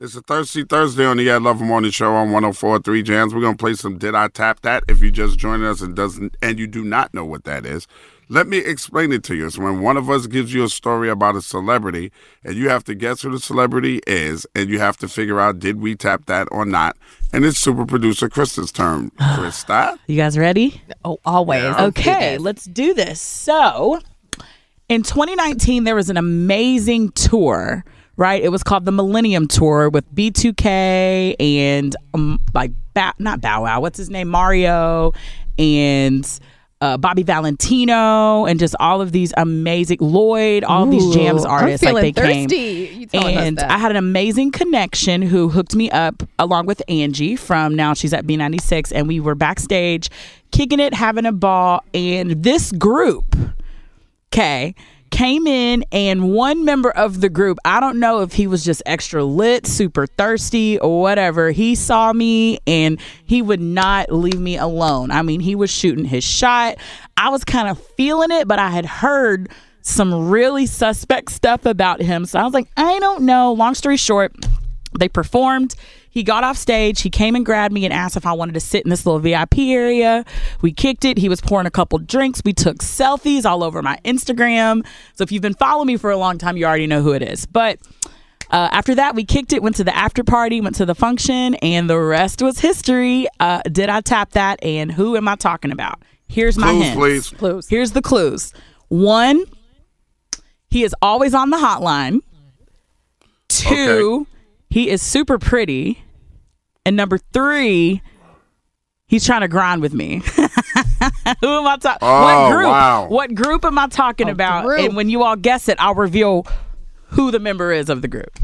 It's a Thirsty Thursday on the Ed Lover Morning Show on 104.3 Jams. We're gonna play some Did I Tap That? If you just joined us and doesn't and you do not know what that is. Let me explain it to you. It's when one of us gives you a story about a celebrity and you have to guess who the celebrity is and you have to figure out did we tap that or not. And it's super producer Krista's turn. Krista? You guys ready? Oh, always. Yeah. Okay, let's do this. So, in 2019, there was an amazing tour, right? It was called the Millennium Tour with B2K and um, like ba- not Bow Wow, what's his name, Mario, and uh, Bobby Valentino, and just all of these amazing Lloyd, all of these Ooh, jams I'm artists. feeling like they came, thirsty. Us and. I had an amazing connection who hooked me up along with Angie from now she's at B96, and we were backstage kicking it, having a ball, and this group okay, came in and one member of the group, I don't know if he was just extra lit, super thirsty, or whatever, he saw me and he would not leave me alone. I mean, he was shooting his shot. I was kind of feeling it, but I had heard some really suspect stuff about him. So I was like, I don't know. Long story short, they performed. He got off stage. He came and grabbed me and asked if I wanted to sit in this little VIP area. We kicked it. He was pouring a couple drinks. We took selfies all over my Instagram. So if you've been following me for a long time, you already know who it is. But uh, after that, we kicked it, went to the after party, went to the function, and the rest was history. Uh, did I tap that? And who am I talking about? Here's my Clues, hints. please. Clues. Here's the clues. One, he is always on the hotline. Two, he is super pretty. And number three, he's trying to grind with me. Who am I talking? Oh, what group? wow. What group am I talking about? group. And when you all guess it, I'll reveal who the member is of the group.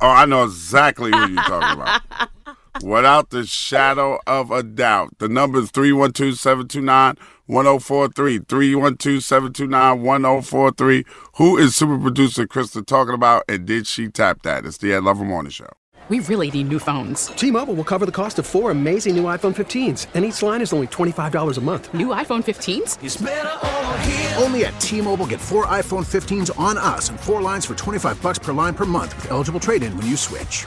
Oh, I know exactly who you're talking about. Without the shadow of a doubt. The number is 312 729 1043. 312 729 1043. Who is super producer Krista talking about, and did she tap that? It's the Ed Lover Morning Show. We really need new phones. T-Mobile will cover the cost of four amazing new iPhone 15s, and each line is only $25 a month. New iPhone 15s? Only at T-Mobile get four iPhone 15s on us and four lines for 25 bucks per line per month with eligible trade-in when you switch.